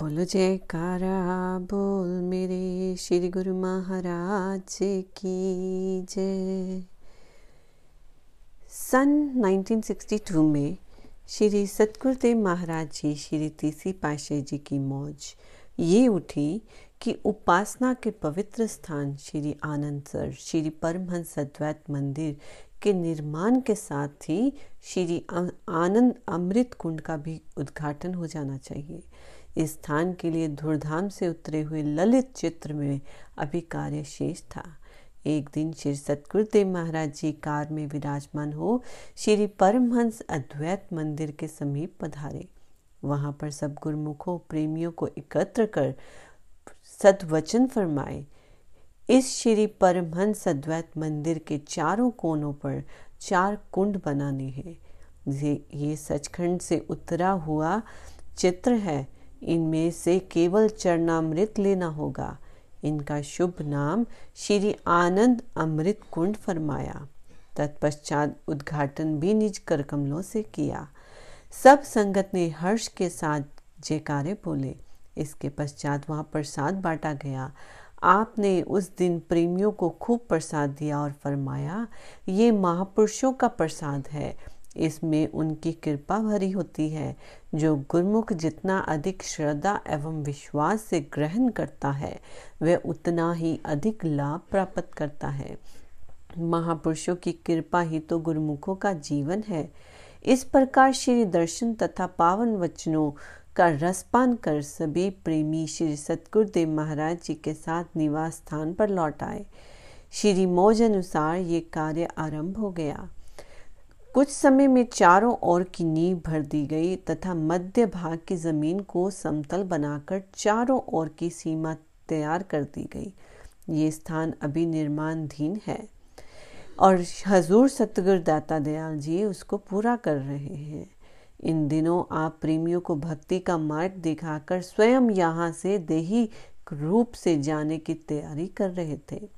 बोलो जयकारा, बोल मेरे श्री गुरु महाराज की जय। सन 1962 में श्री सतगुरुदेव महाराज जी, श्री तीसरी पाशाह जी की मौज ये उठी कि उपासना के पवित्र स्थान श्री आनंद सर श्री परमहंस अद्वैत मंदिर के निर्माण के साथ ही श्री आनंद अमृत कुंड का भी उद्घाटन हो जाना चाहिए। इस स्थान के लिए धूमधाम से उतरे हुए ललित चित्र में अभी कार्य शेष था। एक दिन श्री सतगुरुदेव महाराज जी कार में विराजमान हो श्री परमहंस अद्वैत मंदिर के समीप पधारे। वहाँ पर सब गुरुमुखों, प्रेमियों को एकत्र कर सदवचन फरमाए। इस श्री परमहंस अद्वैत मंदिर के चारों कोनों पर चार कुंड बनाने हैं। ये सचखंड से उतरा हुआ चित्र है। इनमें से केवल चरणामृत लेना होगा। इनका शुभ नाम श्री आनंद अमृत कुंड फरमाया। तत्पश्चात उद्घाटन भी निज कर कमलों से किया। सब संगत ने हर्ष के साथ जयकारे बोले। इसके पश्चात वहाँ प्रसाद बांटा गया। आपने उस दिन प्रेमियों को खूब प्रसाद दिया और फरमाया, ये महापुरुषों का प्रसाद है। इसमें उनकी कृपा भरी होती है, जो गुरमुख जितना अधिक श्रद्धा एवं विश्वास से ग्रहण करता है, वह उतना ही अधिक लाभ प्राप्त करता है। महापुरुषों की कृपा ही तो गुरुमुखों का जीवन है। इस प्रकार श्री दर्शन तथा पावन वचनों का रसपान कर सभी प्रेमी श्री सतगुरुदेव महाराज जी के साथ निवास स्थान पर लौट आए। श्री मौज अनुसार ये कार्य आरंभ हो गया। कुछ समय में चारों ओर की नींव भर दी गई तथा मध्य भाग की ज़मीन को समतल बनाकर चारों ओर की सीमा तैयार कर दी गई। ये स्थान अभी निर्माणधीन है और हजूर सतगुरु दाता दयाल जी उसको पूरा कर रहे हैं। इन दिनों आप प्रेमियों को भक्ति का मार्ग दिखाकर स्वयं यहाँ से देही रूप से जाने की तैयारी कर रहे थे।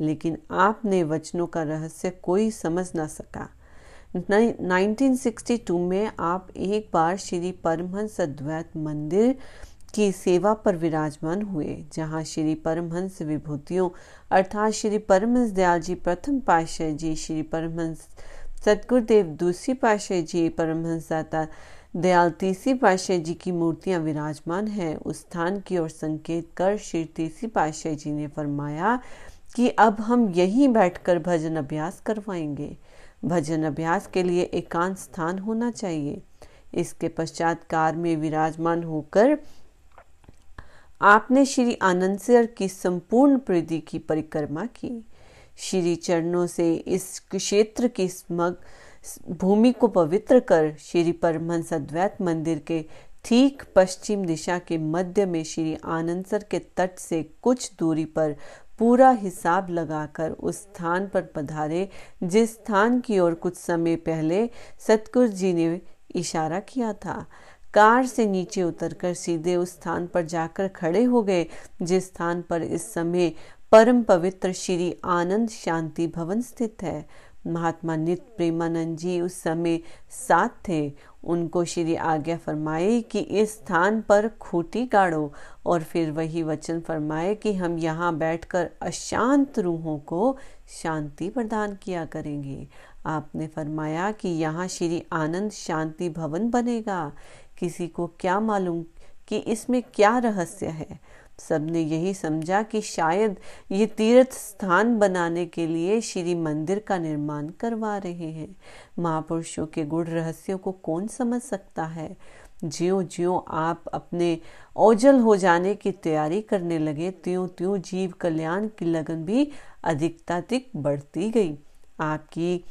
लेकिन आपने वचनों का रहस्य कोई समझ ना सका। 1962 में आप एक बार श्री परमहंस अद्वैत मंदिर की सेवा पर विराजमान हुए, जहाँ श्री परमहंस विभूतियों अर्थात श्री परमहंस दयाल जी प्रथम पाशाह जी, श्री परमहंस सतगुरुदेव दूसरी पाशाह जी, परमहंस दाता दयाल तीसरी पाशाह जी की मूर्तियाँ विराजमान हैं। उस स्थान की ओर संकेत कर श्री तीसरी पाशाह जी ने फरमाया कि अब हम यहीं बैठकर भजन अभ्यास करवाएँगे। भजन अभ्यास के लिए एकांत स्थान होना चाहिए। इसके पश्चात कार में विराजमान होकर आपने श्री आनंद सर की संपूर्ण प्रीति की परिक्रमा की। श्री चरणों से इस क्षेत्र की स्मग, भूमि को पवित्र कर श्री परमहंस अद्वैत मंदिर के ठीक पश्चिम दिशा के मध्य में श्री आनंदसर के तट से कुछ दूरी पर पूरा हिसाब लगाकर उस स्थान पर पधारे, जिस स्थान की ओर कुछ समय पहले सतगुरु जी ने इशारा किया था। कार से नीचे उतरकर सीधे उस स्थान पर जाकर खड़े हो गए, जिस स्थान पर इस समय परम पवित्र श्री आनंद शांति भवन स्थित है। महात्मा नित्य प्रेमानंद जी उस समय साथ थे। उनको श्री आज्ञा फरमाए कि इस स्थान पर खूटी गाड़ो और फिर वही वचन फरमाए कि हम यहाँ बैठकर अशांत रूहों को शांति प्रदान किया करेंगे। आपने फरमाया कि यहाँ श्री आनंद शांति भवन बनेगा। किसी को क्या मालूम कि इसमें क्या रहस्य है? सबने यही समझा कि शायद ये तीर्थ स्थान बनाने के लिए श्री मंदिर का निर्माण करवा रहे हैं। महापुरुषों के गुण रहस्यों को कौन समझ सकता है? ज्यो ज्यो आप अपने ओझल हो जाने की तैयारी करने लगे, त्यों त्यों जीव कल्याण की लगन भी अधिकताधिक बढ़ती गई। आपकी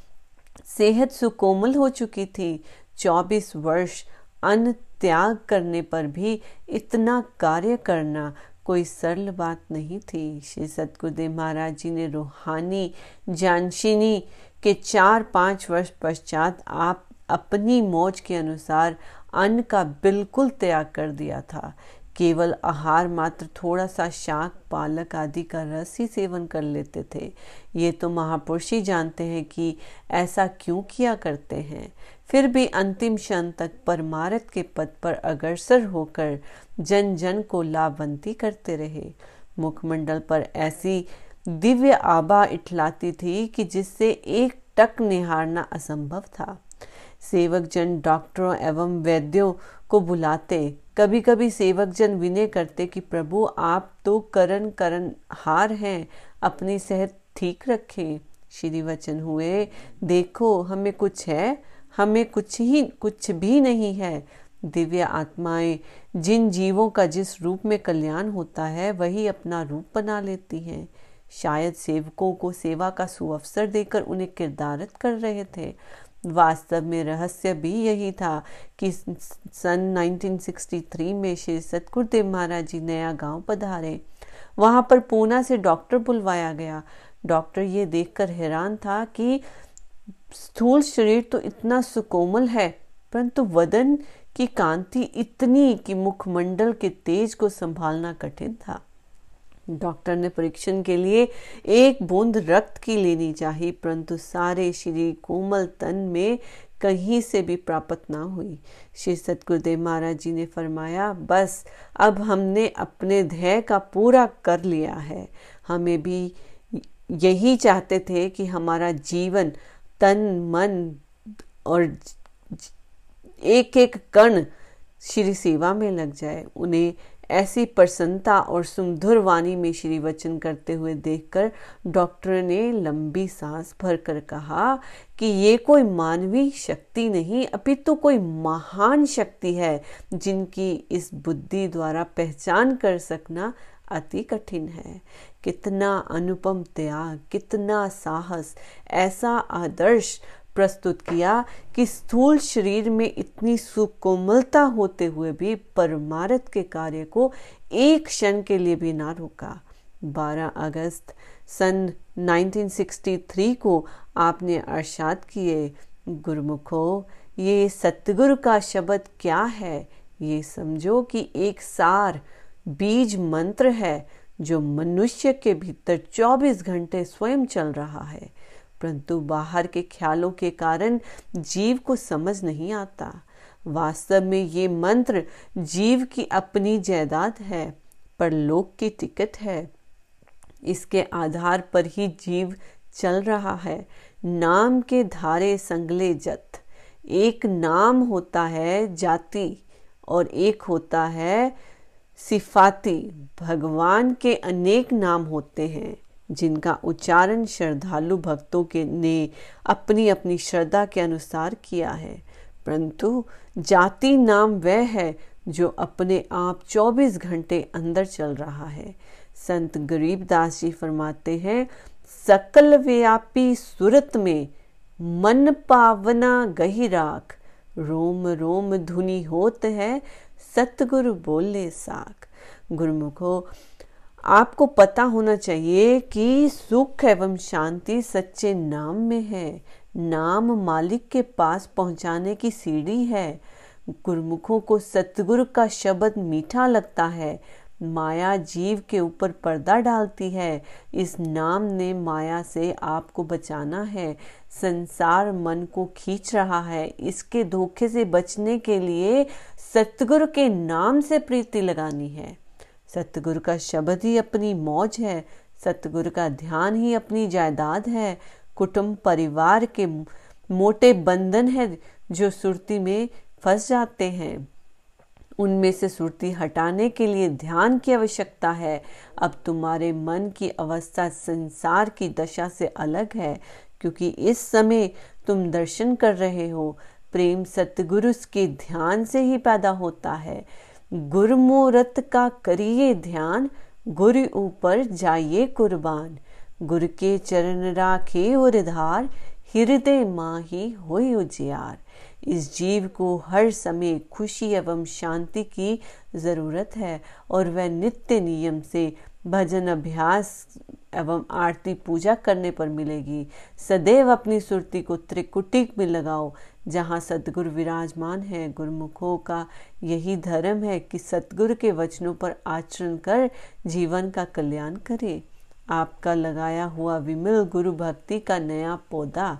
सेहत सुकोमल हो चुकी थी। 24 वर्ष अन्न त्याग करने पर भी इतना कार्य करना कोई सरल बात नहीं थी। श्री सतगुरुदेव महाराज जी ने रूहानी, जानशीनी के चार पाँच वर्ष पश्चात आप अपनी मौज के अनुसार अन्न का बिल्कुल त्याग कर दिया था। केवल आहार मात्र थोड़ा सा शाक, पालक आदि का रस ही सेवन कर लेते थे। ये तो महापुरुष ही जानते हैं कि ऐसा क्यों किया करते हैं। फिर भी अंतिम क्षण तक परमारथ के पद पर अग्रसर होकर जन जन को लाभवंती करते रहे। मुखमंडल पर ऐसी दिव्य आभा इठलाती थी कि जिससे एक टक निहारना असंभव था। सेवक जन डॉक्टरों एवं वैद्यों को बुलाते कभी कभी सेवक जन विनय करते कि, प्रभु, आप तो करण करण हार हैं, अपनी सेहत ठीक रखें। श्री वचन हुए, देखो, हमें कुछ है, हमें कुछ ही, कुछ भी नहीं है। दिव्य आत्माएँ जिन जीवों का जिस रूप में कल्याण होता है, वही अपना रूप बना लेती हैं। शायद सेवकों को सेवा का सुअवसर देकर उन्हें किरदारत कर रहे थे। वास्तव में रहस्य भी यही था कि सन 1963 में श्री सतगुरुदेव महाराज जी नया गाँव पधारे। वहाँ पर पूना से डॉक्टर बुलवाया गया। डॉक्टर ये देखकर हैरान था कि स्थूल शरीर तो इतना सुकोमल है, परंतु वदन की कांति इतनी कि मुखमंडल के तेज को संभालना कठिन था। डॉक्टर ने परीक्षण के लिए एक बूंद रक्त की लेनी चाहिए, परंतु सारे श्री कोमल तन में कहीं से भी प्राप्त ना हुई। श्री सतगुरुदेव महाराज जी ने फरमाया, बस, अब हमने अपने ध्येय का पूरा कर लिया है। हमें भी यही चाहते थे कि हमारा जीवन तन, मन और एक एक कण श्री सेवा में लग जाए। उन्हें ऐसी प्रसन्नता और सुमधुर वाणी में श्री वचन करते हुए देखकर डॉक्टर ने लंबी सांस भरकर कहा कि ये कोई मानवीय शक्ति नहीं, अपितु तो कोई महान शक्ति है, जिनकी इस बुद्धि द्वारा पहचान कर सकना अति कठिन है। कितना अनुपम त्याग, कितना साहस, ऐसा आदर्श प्रस्तुत किया कि स्थूल शरीर में इतनी सुकोमलता होते हुए भी परमारथ के कार्य को एक क्षण के लिए भी ना रोका। 12 अगस्त सन 1963 को आपने अरशाद किए। गुरुमुखो, ये सतगुरु का शब्द क्या है? ये समझो कि एक सार बीज मंत्र है जो मनुष्य के भीतर 24 घंटे स्वयं चल रहा है। परंतु बाहर के ख्यालों के कारण जीव को समझ नहीं आता। वास्तव में ये मंत्र जीव की अपनी जायदाद है, पर लोक की टिकट है। इसके आधार पर ही जीव चल रहा है। नाम के धारे संगले जत। एक नाम होता है जाति और एक होता है सिफाती। भगवान के अनेक नाम होते हैं। जिनका उच्चारण श्रद्धालु भक्तों के ने अपनी अपनी श्रद्धा के अनुसार किया है। परंतु जाति नाम वह है जो अपने आप 24 घंटे अंदर चल रहा है। संत गरीबदास जी फरमाते हैं, सकल व्यापी सूरत में मन पावना गही राख, रोम रोम धुनी होत है, सतगुरु बोले साख। गुरुमुखो आपको पता होना चाहिए कि सुख एवं शांति सच्चे नाम में है। नाम मालिक के पास पहुँचाने की सीढ़ी है। गुरुमुखों को सतगुरु का शब्द मीठा लगता है। माया जीव के ऊपर पर्दा डालती है। इस नाम ने माया से आपको बचाना है। संसार मन को खींच रहा है। इसके धोखे से बचने के लिए सतगुरु के नाम से प्रीति लगानी है। सतगुरु का शब्द ही अपनी मौज है, सतगुरु का ध्यान ही अपनी जायदाद है। कुटुंब परिवार के मोटे बंधन है जो सुरती में फंस जाते हैं। उनमें से सुरती हटाने के लिए ध्यान की आवश्यकता है। अब तुम्हारे मन की अवस्था संसार की दशा से अलग है, क्योंकि इस समय तुम दर्शन कर रहे हो। प्रेम सतगुरु के ध्यान से ही पैदा होता है। गुरमुहूर्त का करिए ध्यान, गुर ऊपर जाइए कुर्बान। गुर के चरण राखे और धार, हृदय माही हो उजियार। इस जीव को हर समय खुशी एवं शांति की ज़रूरत है और वह नित्य नियम से भजन, अभ्यास एवं आरती पूजा करने पर मिलेगी। सदैव अपनी सुरती को त्रिकुटिक में लगाओ, जहाँ सतगुरु विराजमान है। गुरुमुखों का यही धर्म है कि सतगुरु के वचनों पर आचरण कर जीवन का कल्याण करे। आपका लगाया हुआ विमल गुरु भक्ति का नया पौधा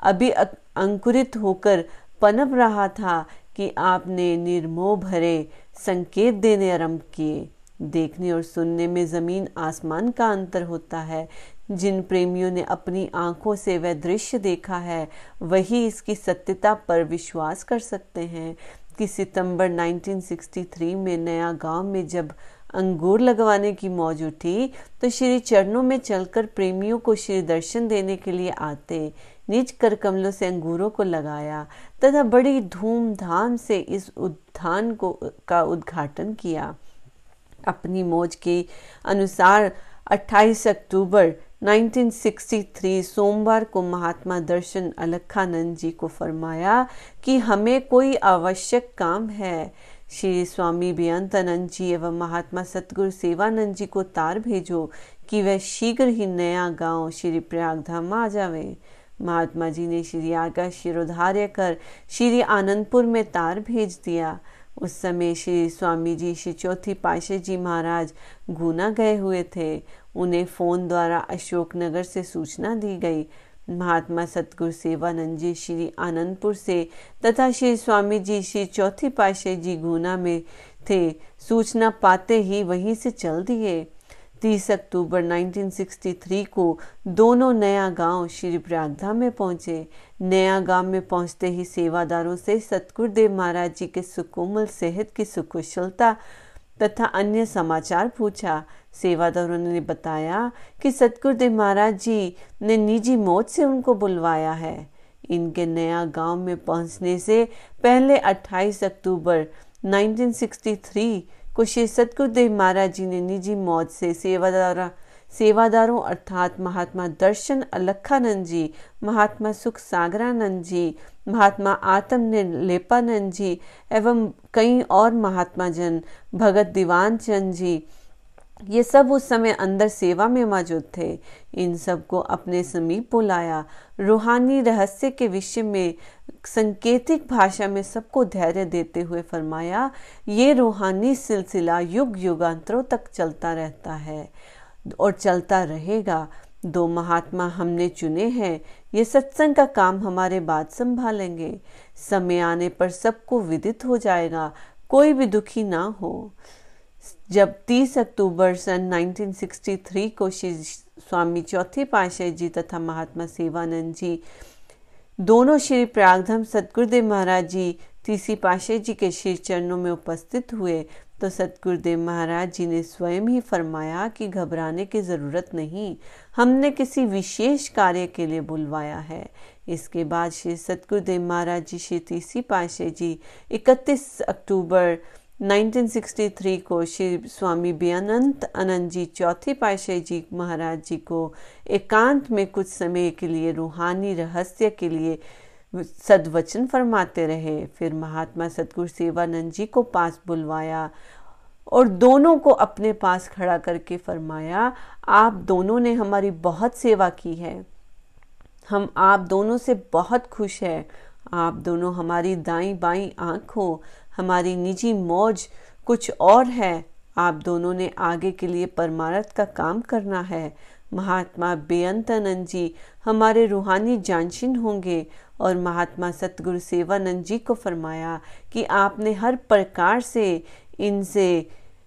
अभी अंकुरित होकर पनप रहा था कि आपने निर्मोह भरे संकेत देने आरंभ किए। देखने और सुनने में ज़मीन आसमान का अंतर होता है। जिन प्रेमियों ने अपनी आँखों से वह दृश्य देखा है, वही इसकी सत्यता पर विश्वास कर सकते हैं। कि सितंबर 1963 में नया गाँव में जब अंगूर लगवाने की मौज उठी तो श्री चरणों में चलकर प्रेमियों को श्री दर्शन देने के लिए आते। निज कर कमलों से अंगूरों को लगाया, तथा बड़ी धूमधाम से इस उद्यान को, का उद्घाटन किया। अपनी मौज के अनुसार 28 अक्टूबर 1963 सोमवार को महात्मा दर्शन अलखानंद जी को फरमाया कि हमें कोई आवश्यक काम है। श्री स्वामी बेअंतानंद जी एवं महात्मा सतगुरु सेवानंद जी को तार भेजो कि वह शीघ्र ही नया गाँव श्री प्रयाग धाम आ जावे। महात्मा जी ने श्री आगा शिरोधार्य कर श्री आनंदपुर में तार भेज दिया। उस समय श्री स्वामी जी श्री चौथी पाशे जी महाराज गुना गए हुए थे। उन्हें फ़ोन द्वारा अशोकनगर से सूचना दी गई। महात्मा सतगुरु सेवानंद जी श्री आनंदपुर से तथा श्री स्वामी जी श्री चौथी पाशे जी गुना में थे। सूचना पाते ही वहीं से चल दिए। 30 अक्टूबर 1963 को दोनों नया गाँव श्री प्रयागधाम में पहुँचे। नया गाँव में पहुँचते ही सेवादारों से सतगुरुदेव महाराज जी के सुकोमल सेहत की सुकुशलता तथा अन्य समाचार पूछा। सेवादारों ने बताया कि सतगुरुदेव महाराज जी ने निजी मौत से उनको बुलवाया है। इनके नया गाँव में पहुँचने से पहले 28 अक्टूबर 1963 को श्री सतगुरुदेव महाराज जी ने निजी मौत से सेवादार, सेवादारों अर्थात महात्मा दर्शन अलखानंद जी, महात्मा सुख सागरानंद जी, महात्मा आत्म लेपानंद जी एवं कई और महात्मा जन भगत दीवान चंद जी, ये सब उस समय अंदर सेवा में मौजूद थे। इन सबको अपने समीप बुलाया। रूहानी रहस्य के विषय में संकेतिक भाषा में सबको धैर्य देते हुए फरमाया, ये रूहानी सिलसिला युग युगांतरों तक चलता रहता है और चलता रहेगा। दो महात्मा हमने चुने हैं, ये सत्संग का काम हमारे बाद संभालेंगे। समय आने पर सबको विदित हो जाएगा, कोई भी दुखी ना हो। जब 30 अक्टूबर सन 1963 को श्री स्वामी चौथे पाशाह जी तथा महात्मा सेवानंद जी दोनों श्री प्रयागधाम सतगुरुदेव महाराज जी तीसरी पाशाह जी के श्री चरणों में उपस्थित हुए तो सतगुरुदेव महाराज जी ने स्वयं ही फरमाया कि घबराने की ज़रूरत नहीं, हमने किसी विशेष कार्य के लिए बुलवाया है। इसके बाद श्री सतगुरुदेव महाराज जी, श्री तीसरी पाशाह जी 31 अक्टूबर 1963 को श्री स्वामी बेअनंत आनंद जी चौथी पाशाह जी महाराज जी को एकांत में कुछ समय के लिए रूहानी रहस्य के लिए सदवचन फरमाते रहे। फिर महात्मा सतगुरु सेवानंद जी को पास बुलवाया और दोनों को अपने पास खड़ा करके फरमाया, आप दोनों ने हमारी बहुत सेवा की है। हम आप दोनों से बहुत खुश हैं। आप दोनों हमारी दाई बाई आँख हो हमारी निजी मौज कुछ और है। आप दोनों ने आगे के लिए परमारथ का काम करना है। महात्मा बेअंतानंद जी, हमारे रूहानी जानशीन होंगे और महात्मा सतगुरु सेवानंद जी को फरमाया कि आपने हर प्रकार से इनसे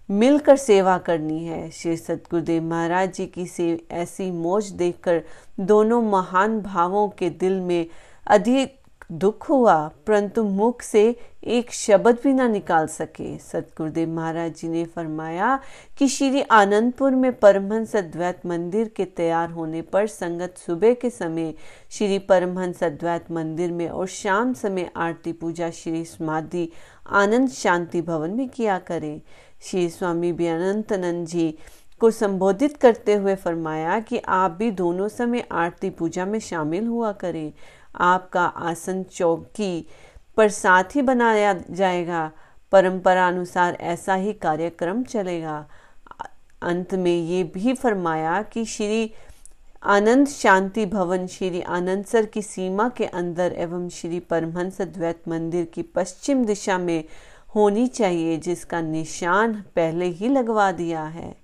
मिलकर सेवा करनी है। श्री सतगुरुदेव महाराज जी की से ऐसी मौज देखकर दोनों महान भावों के दिल में अधिक दुख हुआ, परंतु मुख से एक शब्द भी ना निकाल सके। सतगुरुदेव महाराज जी ने फरमाया कि श्री आनंदपुर में परमहंस अद्वैत मंदिर के तैयार होने पर संगत सुबह के समय श्री परमहंस अद्वैत मंदिर में और शाम समय आरती पूजा श्री समाधि आनंद शांति भवन में किया करे। श्री स्वामी बेअनंतनंद जी को संबोधित करते हुए फरमाया कि आप भी दोनों समय आरती पूजा में शामिल हुआ करें। आपका आसन चौकी पर साथ ही बनाया जाएगा। परंपरा अनुसार ऐसा ही कार्यक्रम चलेगा। अंत में ये भी फरमाया कि श्री आनंद शांति भवन, श्री आनंद सर की सीमा के अंदर एवं श्री परमहंस द्वैत मंदिर की पश्चिम दिशा में होनी चाहिए, जिसका निशान पहले ही लगवा दिया है।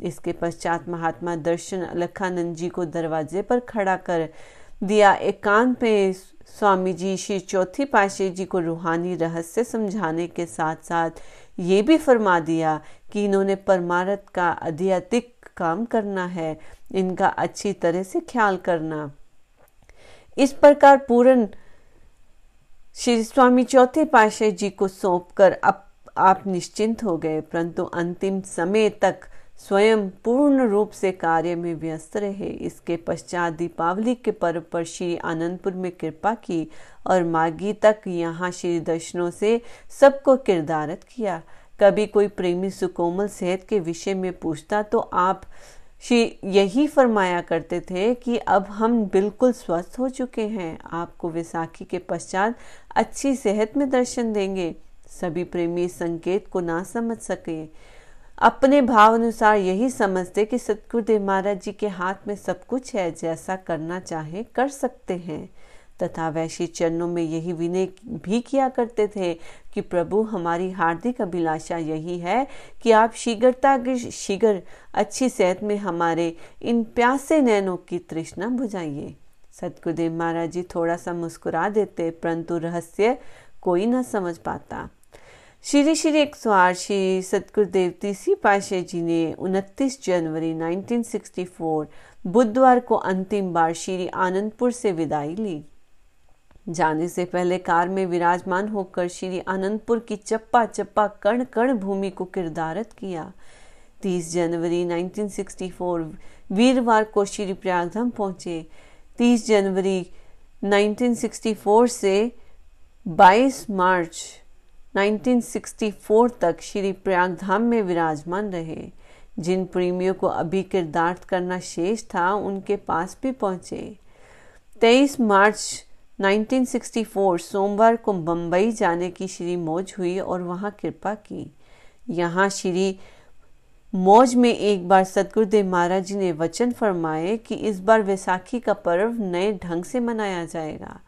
इसके पश्चात महात्मा दर्शन अलखानंद जी को दरवाजे पर खड़ा कर दिया एकांत में स्वामी जी श्री चौथी पाशे जी को रूहानी रहस्य समझाने के साथ साथ ये भी फरमा दिया कि इन्होंने परमारथ का अधिक काम करना है, इनका अच्छी तरह से ख्याल करना। इस प्रकार पूर्ण श्री स्वामी चौथे पाशे जी को सौंप कर अब आप निश्चिंत हो गए, परंतु अंतिम समय तक स्वयं पूर्ण रूप से कार्य में व्यस्त रहे। इसके पश्चात दीपावली के पर्व पर श्री आनंदपुर में कृपा की और मागी तक यहाँ श्री दर्शनों से सबको किरदारत किया। कभी कोई प्रेमी सुकोमल सेहत के विषय में पूछता तो आप श्री यही फरमाया करते थे कि अब हम बिल्कुल स्वस्थ हो चुके हैं। आपको विसाखी के पश्चात अच्छी सेहत में दर्शन देंगे। सभी प्रेमी संकेत को ना समझ सके। अपने भाव अनुसार यही समझते कि सतगुरुदेव महाराज जी के हाथ में सब कुछ है, जैसा करना चाहे कर सकते हैं। तथा वैश्य चरणों में यही विनय भी किया करते थे कि प्रभु, हमारी हार्दिक अभिलाषा यही है कि आप शीघ्रता शीघ्र अच्छी सेहत में हमारे इन प्यासे नैनों की तृष्णा बुझाइए। सतगुरुदेव महाराज जी थोड़ा सा मुस्कुरा देते, परंतु रहस्य कोई न समझ पाता। श्री श्री आठ श्री सतगुरुदेव तीसरी पाशे जी ने 29 जनवरी 1964 बुधवार को अंतिम बार श्री आनंदपुर से विदाई ली। जाने से पहले कार में विराजमान होकर श्री आनंदपुर की चप्पा चप्पा कण कण भूमि को किरदारत किया। 30 जनवरी 1964 वीरवार को श्री प्रयागधाम पहुँचे। 30 जनवरी 1964 से 22 मार्च 1964 तक श्री प्रयाग धाम में विराजमान रहे। जिन प्रेमियों को अभी किरदार्थ करना शेष था, उनके पास भी पहुँचे। 23 मार्च 1964 सोमवार को बम्बई जाने की श्री मौज हुई और वहाँ कृपा की। यहाँ श्री मौज में एक बार सतगुरुदेव महाराज जी ने वचन फरमाए कि इस बार वैसाखी का पर्व नए ढंग से मनाया जाएगा।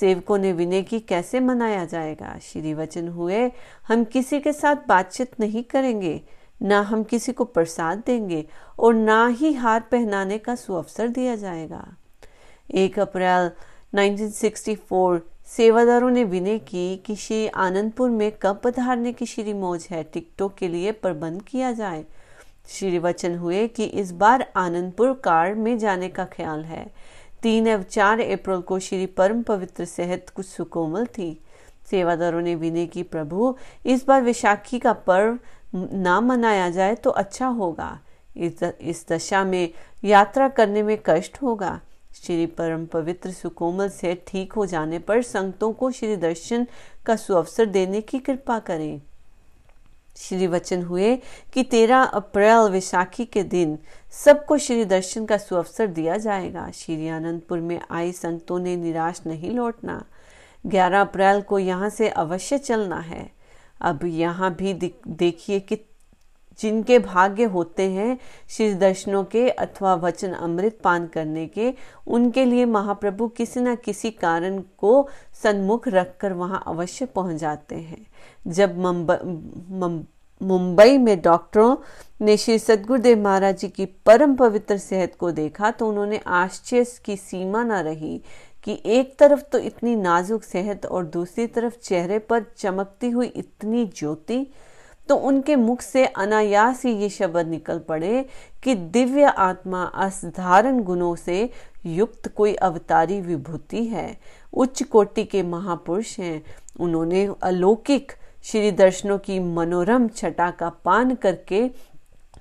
सेवकों ने विनय की कैसे मनाया जाएगा? श्री वचन हुए, हम किसी के साथ बातचीत नहीं करेंगे, ना हम किसी को प्रसाद देंगे और ना ही हार पहनाने का सुअवसर दिया जाएगा। एक अप्रैल 1964 सेवादारों ने विनय की कि श्री आनंदपुर में कब पधारने की श्री मौज है टिकटों के लिए प्रबंध किया जाए। श्री वचन हुए कि इस बार आनंदपुर कार में जाने का ख्याल है। तीन एवं चार अप्रैल को श्री परम पवित्र सेहत कुछ सुकोमल थी। सेवादारों ने विनय की, प्रभु, इस बार विशाखी का पर्व ना मनाया जाए तो अच्छा होगा। इस इस दशा में यात्रा करने में कष्ट होगा। श्री परम पवित्र सुकोमल से ठीक हो जाने पर संगतों को श्री दर्शन का सुअवसर देने की कृपा करें। श्री वचन हुए कि तेरह अप्रैल वैशाखी के दिन सबको श्री दर्शन का सुअवसर दिया जाएगा। श्री आनंदपुर में आए संतों ने निराश नहीं लौटना। ग्यारह अप्रैल को यहाँ से अवश्य चलना है। अब यहाँ भी देखिए कि जिनके भाग्य होते हैं श्री दर्शनों के अथवा वचन अमृत पान करने के, उनके लिए महाप्रभु किसी न किसी कारण को सन्मुख रखकर वहाँ अवश्य पहुँच जाते हैं। जब मुंबई में डॉक्टरों ने श्री सदगुरुदेव महाराज जी की परम पवित्र सेहत को देखा तो उन्होंने आश्चर्य की सीमा न रही कि एक तरफ़ तो इतनी नाजुक सेहत और दूसरी तरफ़ चेहरे पर चमकती हुई इतनी ज्योति तो उनके मुख से अनायास ही ये शब्द निकल पड़े कि दिव्य आत्मा असाधारण गुणों से युक्त कोई अवतारी विभूति है। उच्च कोटि के महापुरुष हैं। उन्होंने अलौकिक श्री दर्शनों की मनोरम छटा का पान करके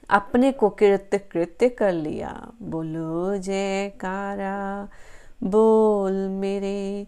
अपने को कृत्य कृत्य कर लिया। बोलो, जयकारा, बोल मेरे